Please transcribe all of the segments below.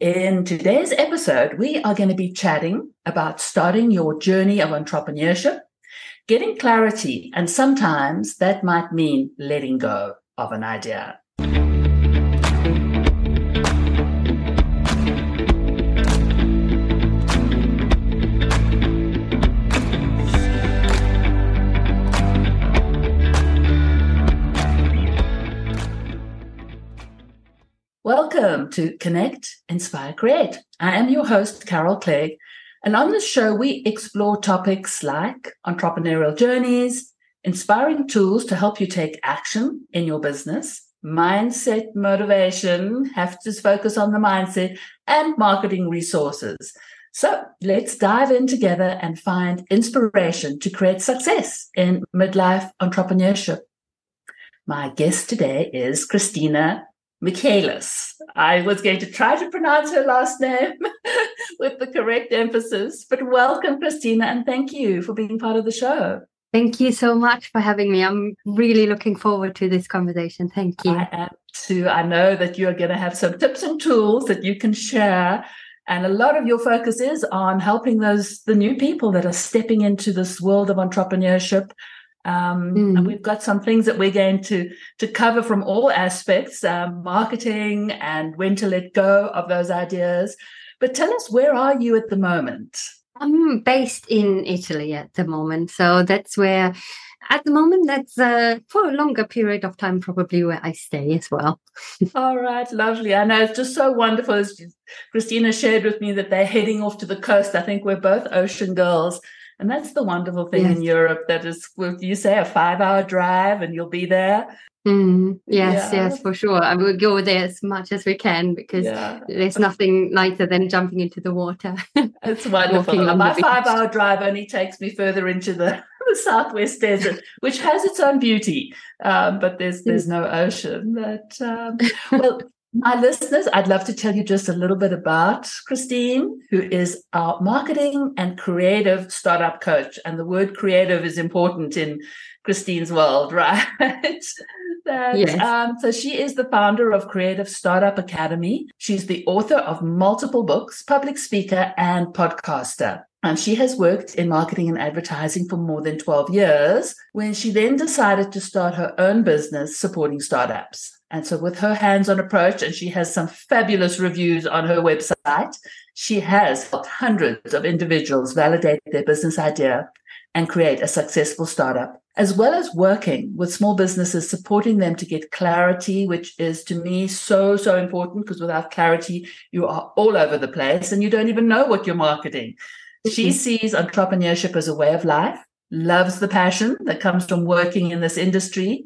In today's episode, we are going to be chatting about starting your journey of entrepreneurship, getting clarity, and sometimes that might mean letting go of an idea. Welcome to Connect, Inspire, Create. I am your host, Carol Clegg. And on this show, we explore topics like entrepreneurial journeys, inspiring tools to help you take action in your business, mindset motivation, have to focus on the mindset, and marketing resources. So let's dive in together and find inspiration to create success in midlife entrepreneurship. My guest today is Christina Michaelis. I was going to try to pronounce her last name with the correct emphasis, but welcome, Christina, and thank you for being part of the show. Thank you so much for having me. I'm really looking forward to this conversation. Thank you. I am too. I know that you're going to have some tips and tools that you can share. And a lot of your focus is on helping those the new people that are stepping into this world of entrepreneurship um, mm. And we've got some things that we're going to to cover from all aspects, um, marketing and when to let go of those ideas. But tell us, where are you at the moment? I'm based in Italy at the moment, so that's where. At the moment, that's uh, for a longer period of time, probably where I stay as well. All right, lovely. I know it's just so wonderful. As Christina shared with me that they're heading off to the coast. I think we're both ocean girls. And that's the wonderful thing yes. in Europe that is, you say, a five hour drive and you'll be there. Mm, yes, yeah. yes, for sure. I will go there as much as we can because yeah. there's nothing lighter than jumping into the water. It's wonderful. My five hour drive only takes me further into the, the southwest desert, which has its own beauty, um, but there's there's no ocean. But um, well, my listeners, I'd love to tell you just a little bit about Christine, who is our marketing and creative startup coach. And the word creative is important in Christine's world, right? that, yes. Um, so she is the founder of Creative Startup Academy. She's the author of multiple books, public speaker, and podcaster. And she has worked in marketing and advertising for more than 12 years when she then decided to start her own business supporting startups. And so, with her hands on approach, and she has some fabulous reviews on her website, she has helped hundreds of individuals validate their business idea and create a successful startup, as well as working with small businesses, supporting them to get clarity, which is to me so, so important because without clarity, you are all over the place and you don't even know what you're marketing. She mm-hmm. sees entrepreneurship as a way of life, loves the passion that comes from working in this industry,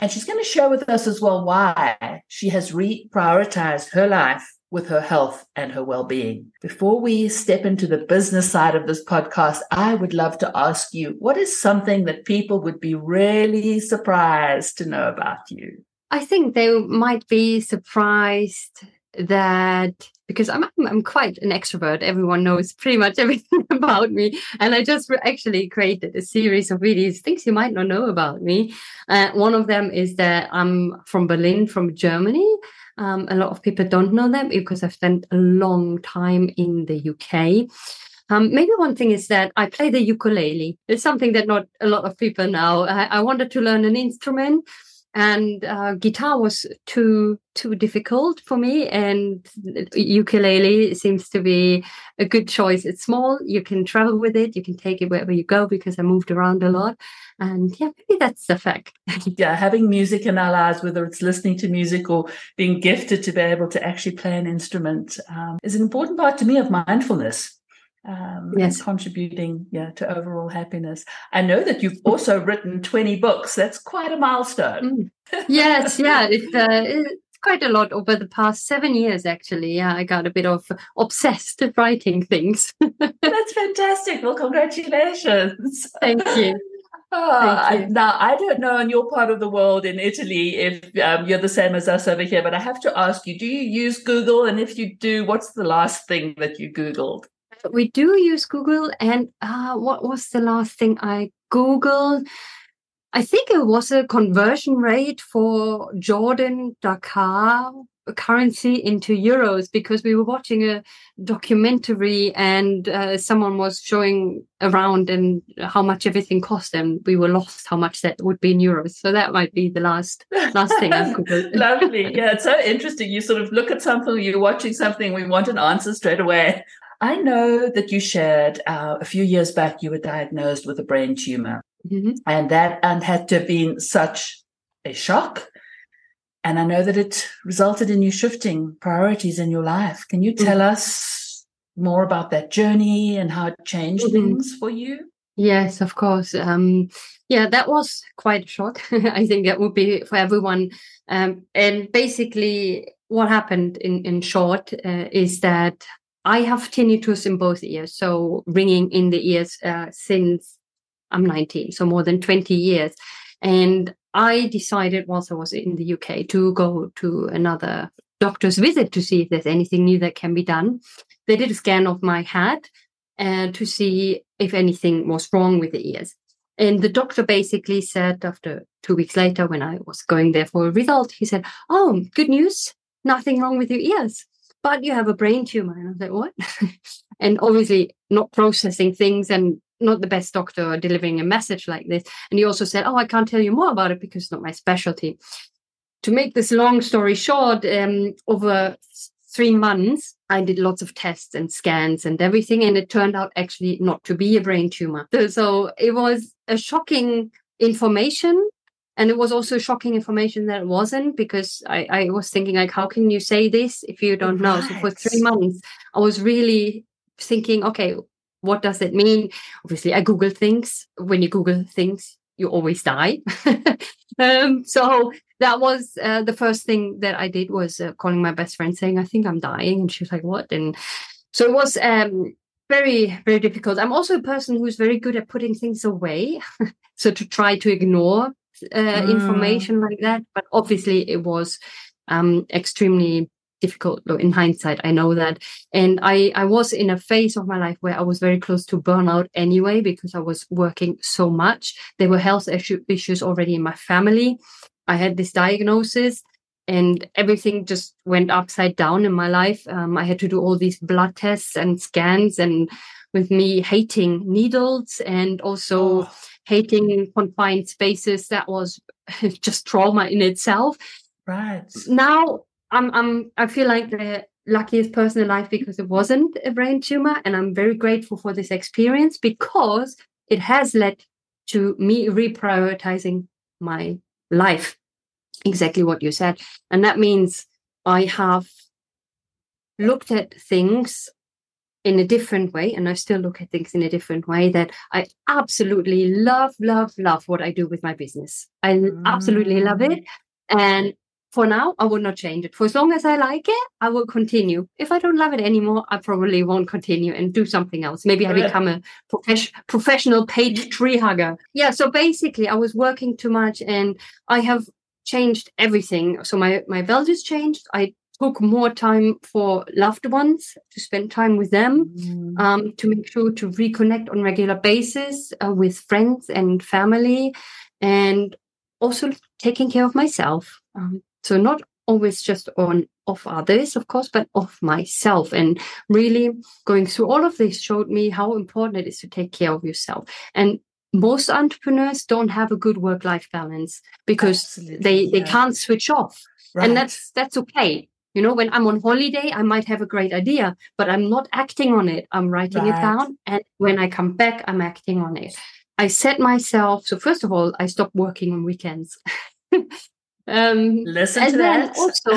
and she's going to share with us as well why she has reprioritized her life with her health and her well being. Before we step into the business side of this podcast, I would love to ask you what is something that people would be really surprised to know about you? I think they might be surprised that because I'm I'm quite an extrovert. Everyone knows pretty much everything about me, and I just actually created a series of videos, things you might not know about me. Uh, one of them is that I'm from Berlin, from Germany. Um, a lot of people don't know that because I've spent a long time in the UK. Um, maybe one thing is that I play the ukulele. It's something that not a lot of people know. I, I wanted to learn an instrument and uh, guitar was too too difficult for me. And ukulele seems to be a good choice. It's small. You can travel with it. You can take it wherever you go because i moved around a lot. And yeah maybe that's the fact. Yeah having music in our lives whether it's listening to music or being gifted to be able to actually play an instrument um, is an important part to me of mindfulness um, yes. contributing yeah, to overall happiness. I know that you've also written 20 books. That's quite a milestone. Mm. Yes, yeah, it, uh, it's quite a lot over the past seven years, actually. Yeah, I got a bit of obsessed with writing things. That's fantastic. Well, congratulations. Thank you. Oh, now I don't know in your part of the world in Italy if um, you're the same as us over here, but I have to ask you: Do you use Google? And if you do, what's the last thing that you googled? We do use Google. And uh, what was the last thing I Googled? I think it was a conversion rate for Jordan Dakar currency into euros because we were watching a documentary and uh, someone was showing around and how much everything cost and we were lost how much that would be in euros so that might be the last last thing lovely yeah it's so interesting you sort of look at something you're watching something we want an answer straight away i know that you shared uh, a few years back you were diagnosed with a brain tumor mm-hmm. and that and had to have been such a shock and I know that it resulted in you shifting priorities in your life. Can you tell mm-hmm. us more about that journey and how it changed mm-hmm. things for you? Yes, of course. Um, yeah, that was quite a shock. I think that would be for everyone. Um, and basically, what happened in, in short uh, is that I have tinnitus in both ears, so ringing in the ears uh, since I'm 19, so more than 20 years. And I decided whilst I was in the UK to go to another doctor's visit to see if there's anything new that can be done. They did a scan of my head uh, to see if anything was wrong with the ears. And the doctor basically said after two weeks later, when I was going there for a result, he said, Oh, good news, nothing wrong with your ears, but you have a brain tumor. And I was like, What? and obviously not processing things and not the best doctor delivering a message like this. And he also said, Oh, I can't tell you more about it because it's not my specialty. To make this long story short, um, over three months, I did lots of tests and scans and everything, and it turned out actually not to be a brain tumor. So it was a shocking information. And it was also shocking information that it wasn't because I, I was thinking like, how can you say this if you don't know? Right. So for three months, I was really thinking, okay, what does it mean? Obviously, I Google things. When you Google things, you always die. um, so that was uh, the first thing that I did was uh, calling my best friend saying, I think I'm dying. And she was like, what? And so it was um, very, very difficult. I'm also a person who's very good at putting things away. so to try to ignore uh, mm. information like that. But obviously, it was um, extremely difficult in hindsight i know that and i i was in a phase of my life where i was very close to burnout anyway because i was working so much there were health issue, issues already in my family i had this diagnosis and everything just went upside down in my life um, i had to do all these blood tests and scans and with me hating needles and also oh. Hating confined spaces that was just trauma in itself. Right. Now I'm I'm I feel like the luckiest person in life because it wasn't a brain tumor, and I'm very grateful for this experience because it has led to me reprioritizing my life. Exactly what you said, and that means I have looked at things in a different way and i still look at things in a different way that i absolutely love love love what i do with my business i mm. absolutely love it mm. and for now, I will not change it. For as long as I like it, I will continue. If I don't love it anymore, I probably won't continue and do something else. Maybe I become a prof- professional paid tree hugger. Yeah. So basically, I was working too much and I have changed everything. So my, my values changed. I took more time for loved ones to spend time with them, mm. um, to make sure to reconnect on regular basis uh, with friends and family, and also taking care of myself. Um, so not always just on of others, of course, but of myself. And really going through all of this showed me how important it is to take care of yourself. And most entrepreneurs don't have a good work-life balance because Absolutely, they yeah. they can't switch off. Right. And that's that's okay. You know, when I'm on holiday, I might have a great idea, but I'm not acting on it. I'm writing right. it down. And when I come back, I'm acting on it. I set myself, so first of all, I stopped working on weekends. Um, Listen and to then that. also,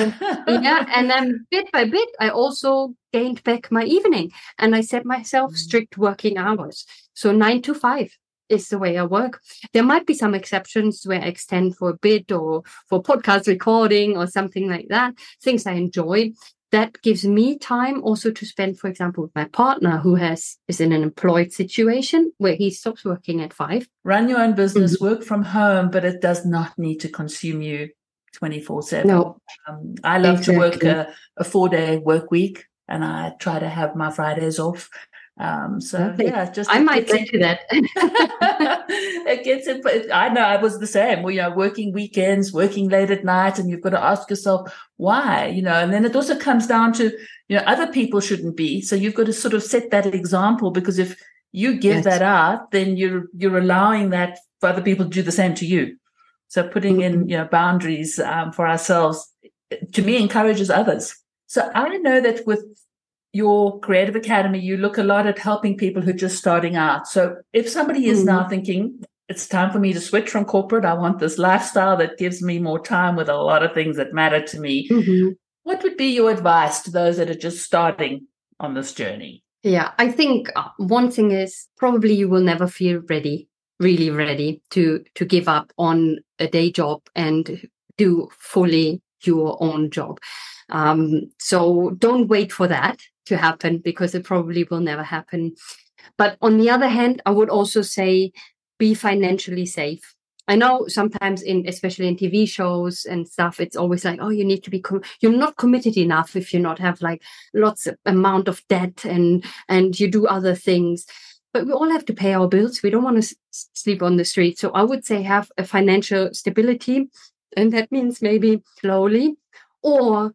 yeah, and then bit by bit, I also gained back my evening, and I set myself mm. strict working hours. So nine to five is the way I work. There might be some exceptions where I extend for a bit or for podcast recording or something like that. Things I enjoy. That gives me time also to spend, for example, with my partner who has is in an employed situation where he stops working at five. Run your own business, mm-hmm. work from home, but it does not need to consume you 24 7. No. Um, I love exactly. to work a, a four day work week and I try to have my Fridays off. Um, so yeah, just I might get to that. it gets in. I know I was the same. Well, you know, working weekends, working late at night, and you've got to ask yourself why. You know, and then it also comes down to you know other people shouldn't be. So you've got to sort of set that example because if you give yes. that out, then you're you're allowing that for other people to do the same to you. So putting mm-hmm. in you know boundaries um, for ourselves to me encourages others. So I know that with your creative academy, you look a lot at helping people who are just starting out. So if somebody is mm-hmm. now thinking, it's time for me to switch from corporate, I want this lifestyle that gives me more time with a lot of things that matter to me. Mm-hmm. What would be your advice to those that are just starting on this journey? Yeah, I think uh, one thing is probably you will never feel ready, really ready to to give up on a day job and do fully your own job. Um, so don't wait for that to happen because it probably will never happen. But on the other hand, I would also say be financially safe. I know sometimes in especially in TV shows and stuff, it's always like, oh, you need to be com- you're not committed enough if you not have like lots of amount of debt and and you do other things. But we all have to pay our bills. We don't want to s- sleep on the street. So I would say have a financial stability, and that means maybe slowly or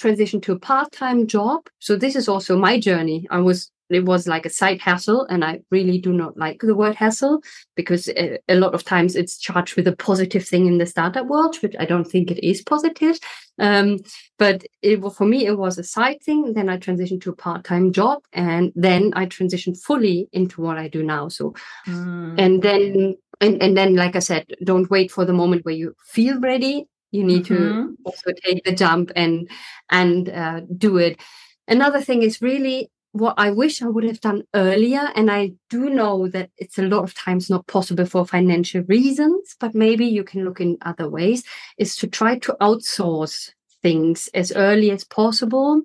transition to a part-time job. So this is also my journey. I was it was like a side hassle and i really do not like the word hassle because a, a, lot of times it's charged with a positive thing in the startup world which i don't think it is positive um, but it for me it was a side thing then i transitioned to a part-time job and then i transitioned fully into what i do now so mm. and then and, and then like i said don't wait for the moment where you feel ready you need mm-hmm. to also take the jump and and uh, do it another thing is really what i wish i would have done earlier and i do know that it's a lot of times not possible for financial reasons but maybe you can look in other ways is to try to outsource things as early as possible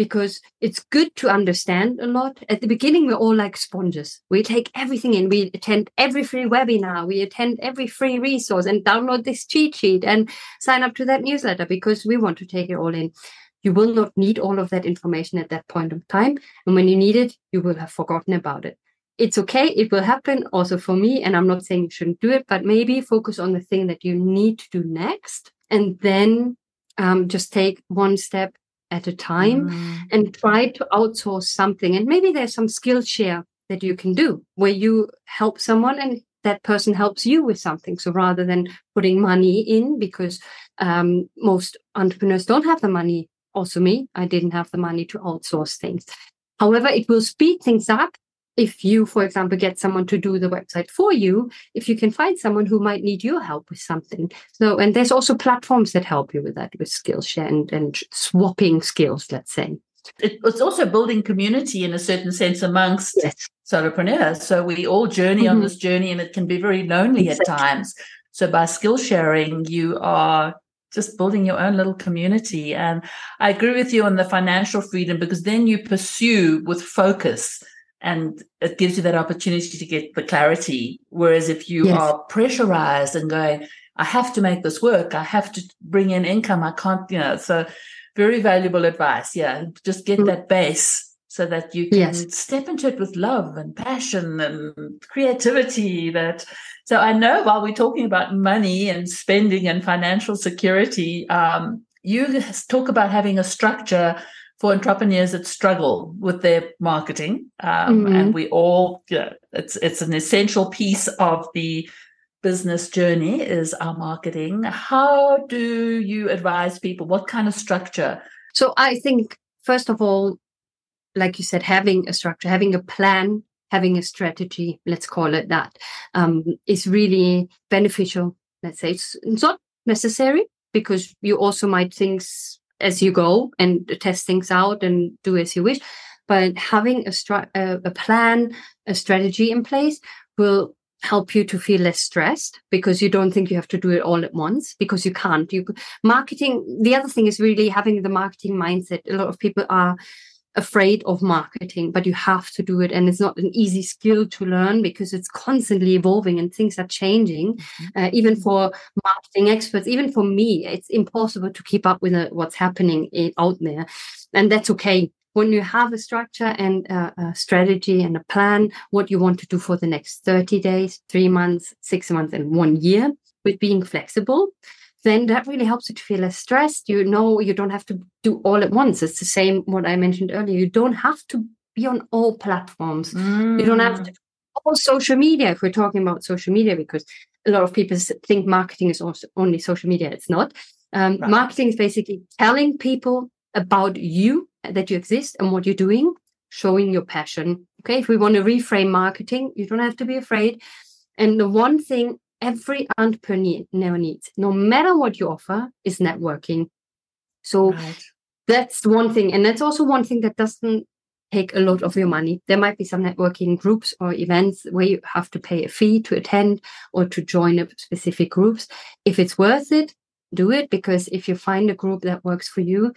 because it's good to understand a lot. At the beginning, we're all like sponges. We take everything in. We attend every free webinar. We attend every free resource and download this cheat sheet and sign up to that newsletter because we want to take it all in. You will not need all of that information at that point of time. And when you need it, you will have forgotten about it. It's okay. It will happen also for me. And I'm not saying you shouldn't do it, but maybe focus on the thing that you need to do next and then um, just take one step at a time mm. and try to outsource something. And maybe there's some skill share that you can do where you help someone and that person helps you with something. So rather than putting money in, because um, most entrepreneurs don't have the money, also me, I didn't have the money to outsource things. However, it will speed things up if you, for example, get someone to do the website for you, if you can find someone who might need your help with something. So, and there's also platforms that help you with that, with Skillshare and, and swapping skills, let's say. It's also building community in a certain sense amongst yes. solopreneurs. So we all journey mm-hmm. on this journey and it can be very lonely exactly. at times. So by skill sharing, you are just building your own little community. And I agree with you on the financial freedom because then you pursue with focus and it gives you that opportunity to get the clarity. Whereas if you yes. are pressurized and going, I have to make this work, I have to bring in income, I can't, you know, so very valuable advice. Yeah. Just get mm-hmm. that base so that you can yes. step into it with love and passion and creativity that so i know while we're talking about money and spending and financial security um, you talk about having a structure for entrepreneurs that struggle with their marketing, um, mm-hmm. and we all, you know, it's it's an essential piece of the business journey is our marketing. How do you advise people? What kind of structure? So I think first of all, like you said, having a structure, having a plan, having a strategy, let's call it that, um, is really beneficial. Let's say it's, it's not necessary because you also might think as you go and test things out and do as you wish. But having a, a, a plan, a strategy in place will help you to feel less stressed because you don't think you have to do it all at once because you can't you marketing the other thing is really having the marketing mindset a lot of people are afraid of marketing, but you have to do it. And it's not an easy skill to learn because it's constantly evolving and things are changing. Mm-hmm. Uh, even for marketing experts, even for me, it's impossible to keep up with uh, what's happening in, out there. And that's okay. when you have a structure and a, a, strategy and a plan, what you want to do for the next 30 days, three months, six months, and one year, with being flexible, then that really helps you to feel less stressed. You know, you don't have to do all at once. It's the same what I mentioned earlier. You don't have to be on all platforms. Mm. You don't have to all social media if we're talking about social media because a lot of people think marketing is also only social media. It's not. Um, right. Marketing is basically telling people about you that you exist and what you're doing, showing your passion. Okay, if we want to reframe marketing, you don't have to be afraid. And the one thing every entrepreneur needs, no matter what you offer, is networking. So right. that's one thing. And that's also one thing that doesn't take a lot of your money. There might be some networking groups or events where you have to pay a fee to attend or to join a specific groups. If it's worth it, do it because if you find a group that works for you,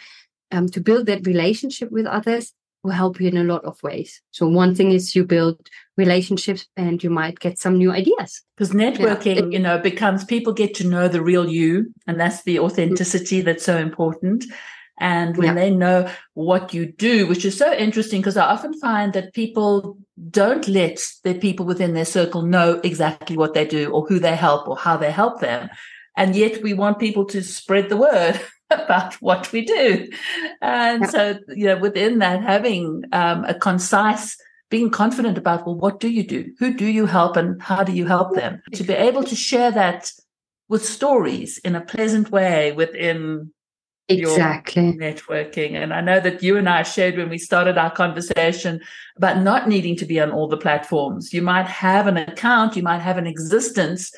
um, to build that relationship with others will help you in a lot of ways. So one thing is you build relationships and you might get some new ideas. Because networking, yeah. you know, becomes people get to know the real you, and that's the authenticity that's so important. And when yeah. they know what you do, which is so interesting because I often find that people don't let the people within their circle know exactly what they do or who they help or how they help them. And yet we want people to spread the word about what we do. And so, you know, within that, having um, a concise, being confident about, well, what do you do? Who do you help and how do you help them? To be able to share that with stories in a pleasant way within exactly networking and i know that you and i shared when we started our conversation about not needing to be on all the platforms you might have an account you might have an existence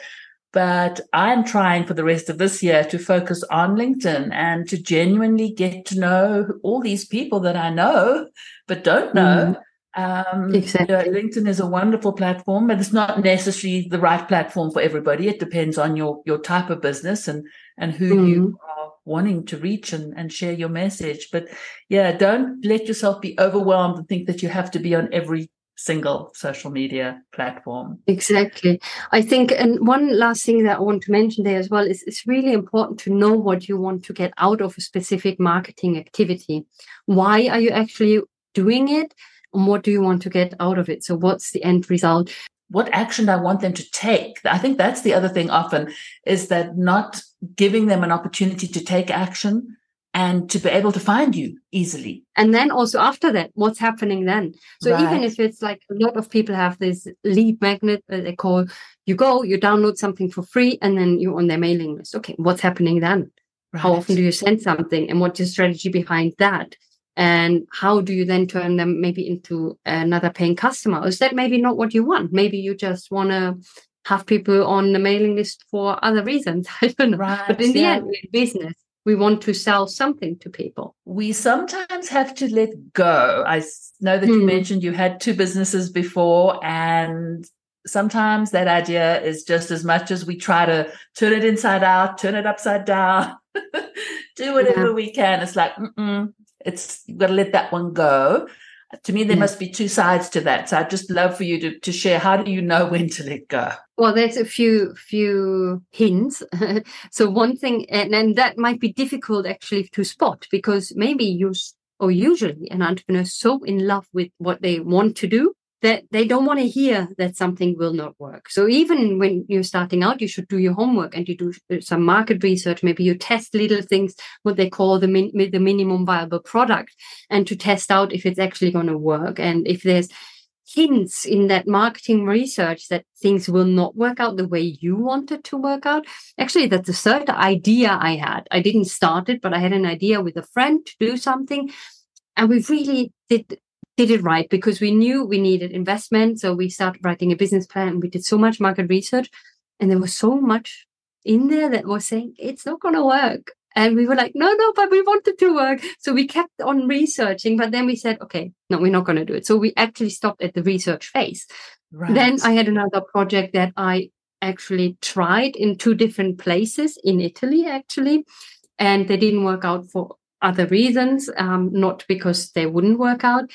but i'm trying for the rest of this year to focus on linkedin and to genuinely get to know all these people that i know but don't know mm. Um, exactly. You know, LinkedIn is a wonderful platform, but it's not necessarily the right platform for everybody. It depends on your your type of business and and who mm. you mm-hmm wanting to reach and, and share your message. But yeah, don't let yourself be overwhelmed and think that you have to be on every single social media platform. Exactly. I think, and one last thing that I want to mention there as well is it's really important to know what you want to get out of a specific marketing activity. Why are you actually doing it? And what do you want to get out of it? So, what's the end result? What action do I want them to take? I think that's the other thing often is that not giving them an opportunity to take action and to be able to find you easily. And then also after that, what's happening then? So right. even if it's like a lot of people have this lead magnet that they call, you go, you download something for free, and then you're on their mailing list. Okay, what's happening then? Right. How often do you send something, and what's your strategy behind that? And how do you then turn them maybe into another paying customer? Or is that maybe not what you want? Maybe you just want to have people on the mailing list for other reasons. I don't know. Right, but in the yeah. end, in business, we want to sell something to people. We sometimes have to let go. I know that you hmm. mentioned you had two businesses before, and sometimes that idea is just as much as we try to turn it inside out, turn it upside down, do whatever yeah. we can. It's like, mm-mm, it's you've got to let that one go to me there must be two sides to that. So i'd just love for you to, to share how do you know when to let go? Well there's a few few hints. So one thing and, and that might be difficult actually to spot because maybe you or usually an entrepreneur is so in love with what they want to do that they don't want to hear that something will not work. So even when you're starting out, you should do your homework and you do uh, some market research. Maybe you test little things, what they call the min- the minimum viable product, and to test out if it's actually going to work and if there's hints in that marketing research that things will not work out the way you wanted to work out. Actually, that's the third idea I had. I didn't start it, but I had an idea with a friend to do something. And we really did did it right because we knew we needed investment. So we started writing a business plan we did so much market research. And there was so much in there that was saying it's not going to work. And we were like, no, no, but we want it to work. So we kept on researching, but then we said, okay, no, we're not going to do it. So we actually stopped at the research phase. Right. Then I had another project that I actually tried in two different places in Italy, actually, and they didn't work out for other reasons, um, not because they wouldn't work out.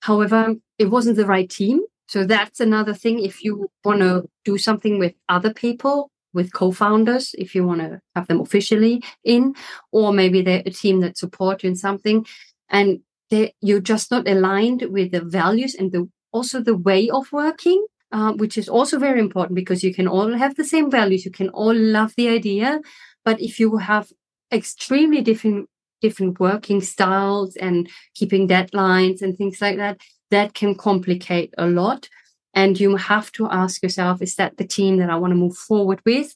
However, it wasn't the right team. So that's another thing. If you want to do something with other people, with co-founders, if you want to have them officially in, or maybe they're a team that support you in something. And you're just not aligned with the values and the also the way of working, uh, which is also very important because you can all have the same values, you can all love the idea, but if you have extremely different different working styles and keeping deadlines and things like that, that can complicate a lot. And you have to ask yourself, is that the team that I want to move forward with?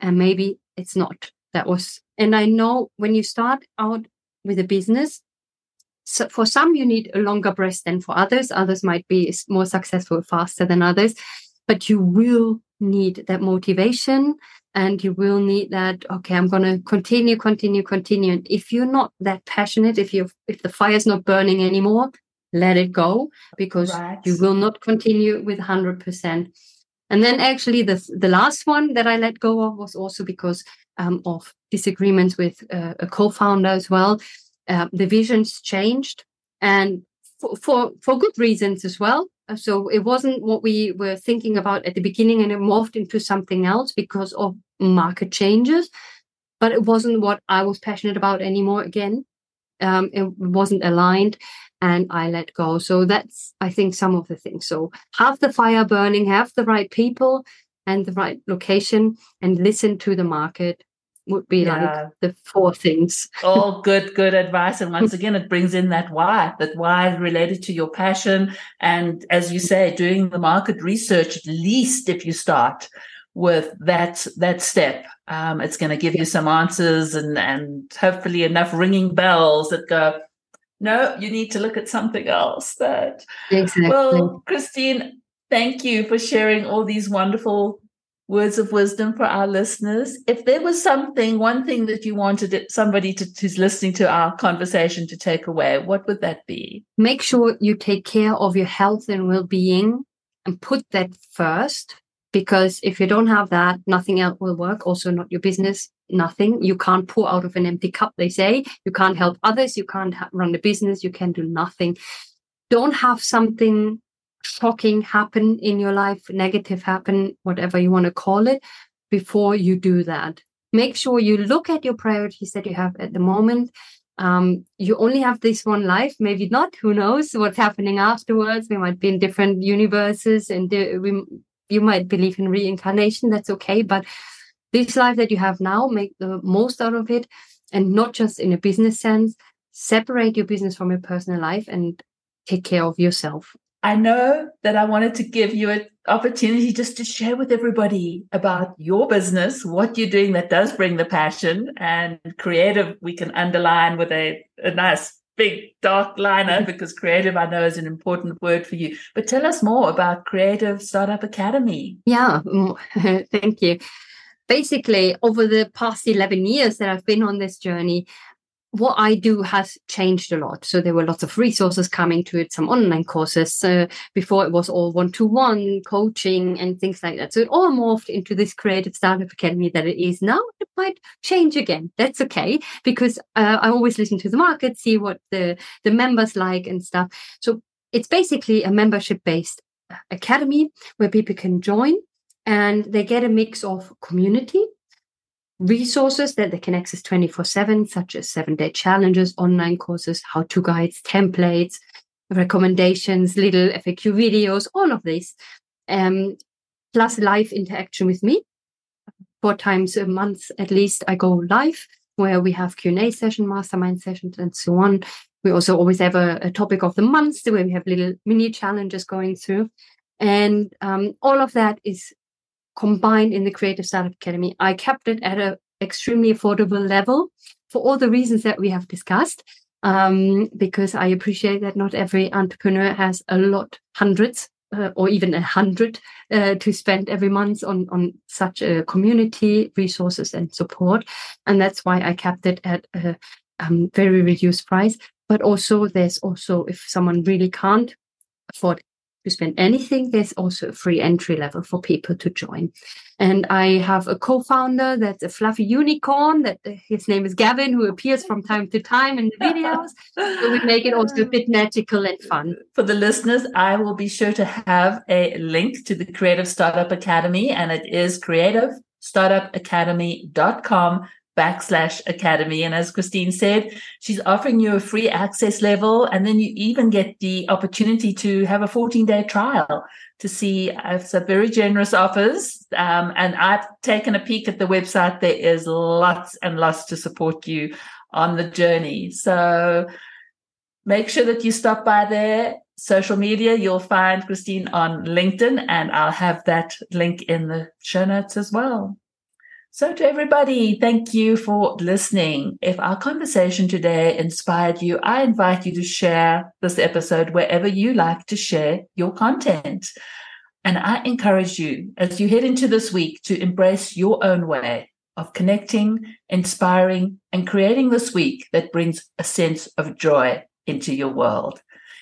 And maybe it's not. That was, and I know when you start out with a business, so for some you need a longer breath than for others. Others might be more successful faster than others, but you will need that motivation and you will need that okay i'm going to continue continue continue. And if you're not that passionate if you if the fire's not burning anymore let it go because right. you will not continue with 100% and then actually the the last one that i let go of was also because um, of disagreements with uh, a co-founder as well. Uh, the visions changed and for, for for good reasons as well so it wasn't what we were thinking about at the beginning and it morphed into something else because of market changes. But it wasn't what i was passionate about anymore again. Um, it wasn't aligned and i let go. So that's i think some of the things. So have the fire burning have the right people and the right location and listen to the market would be yeah. like the four things. All good, good advice. And once again, it brings in that why, that why related to your passion. And as you say, doing the market research, at least if you start with that, that step, um, it's going to give you some answers and, and hopefully enough ringing bells that go, no, you need to look at something else that, exactly. well, Christine, thank you for sharing all these wonderful words of wisdom for our listeners. If there was something, one thing that you wanted somebody to, who's listening to our conversation to take away, what would that be? Make sure you take care of your health and well being and put that first. Because if you don't have that, nothing else will work. Also, not your business, nothing. You can't pour out of an empty cup, they say. You can't help others. You can't run a business. You can do nothing. Don't have something shocking happen in your life, negative happen, whatever you want to call it, before you do that. Make sure you look at your priorities that you have at the moment. Um, you only have this one life, maybe not. Who knows what's happening afterwards? We might be in different universes, and we, you might believe in reincarnation. That's okay, but this life that you have now, make the most out of it, and not just in a business sense. Separate your business from your personal life and take care of yourself. I know that I wanted to give you an opportunity just to share with everybody about your business, what you're doing that does bring the passion and creative. We can underline with a, a nice big dark liner mm-hmm. because creative, I know, is an important word for you. But tell us more about Creative Startup Academy. Yeah, thank you. Basically, over the past 11 years that I've been on this journey, what I do has changed a lot. So there were lots of resources coming to it, some online courses. Uh, before it was all one to one coaching and things like that. So it all morphed into this creative startup academy that it is now. It might change again. That's okay because uh, I always listen to the market, see what the the members like and stuff. So it's basically a membership based academy where people can join and they get a mix of community resources that they can access 24 7, such as seven day challenges, online courses, how to guides, templates, recommendations, little FAQ videos, all of this, um, plus live interaction with me. Four times a month at least, I go live where we have Q&A session, mastermind sessions, and so on. We also always have a, a topic of the month where we have little mini challenges going through. And um, all of that is combined in the Creative Startup Academy. I kept it at an extremely affordable level for all the reasons that we have discussed. Um, because I appreciate that not every entrepreneur has a lot, hundreds uh, or even a hundred uh, to spend every month on on such a community resources and support, and that's why I kept it at a um, very reduced price. But also, there's also if someone really can't afford to spend anything, there's also a free entry level for people to join. And I have a co-founder that's a fluffy unicorn that uh, his name is Gavin, who appears from time to time in the videos. so we make it also a bit magical and fun. For the listeners, I will be sure to have a link to the Creative Startup Academy, and it is creativestartupacademy.com backslash academy. And as Christine said, she's offering you a free access level. And then you even get the opportunity to have a 14 day trial to see uh, some very generous offers. Um, and I've taken a peek at the website. There is lots and lots to support you on the journey. So make sure that you stop by there. Social media, you'll find Christine on LinkedIn, and I'll have that link in the show notes as well. So, to everybody, thank you for listening. If our conversation today inspired you, I invite you to share this episode wherever you like to share your content. And I encourage you as you head into this week to embrace your own way of connecting, inspiring, and creating this week that brings a sense of joy into your world.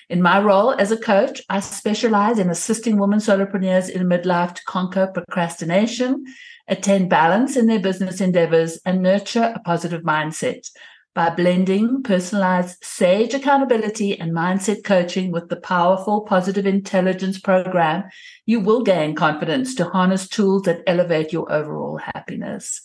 In my role as a coach, I specialize in assisting women solopreneurs in midlife to conquer procrastination attain balance in their business endeavors, and nurture a positive mindset. By blending personalized SAGE accountability and mindset coaching with the powerful positive intelligence program, you will gain confidence to harness tools that elevate your overall happiness.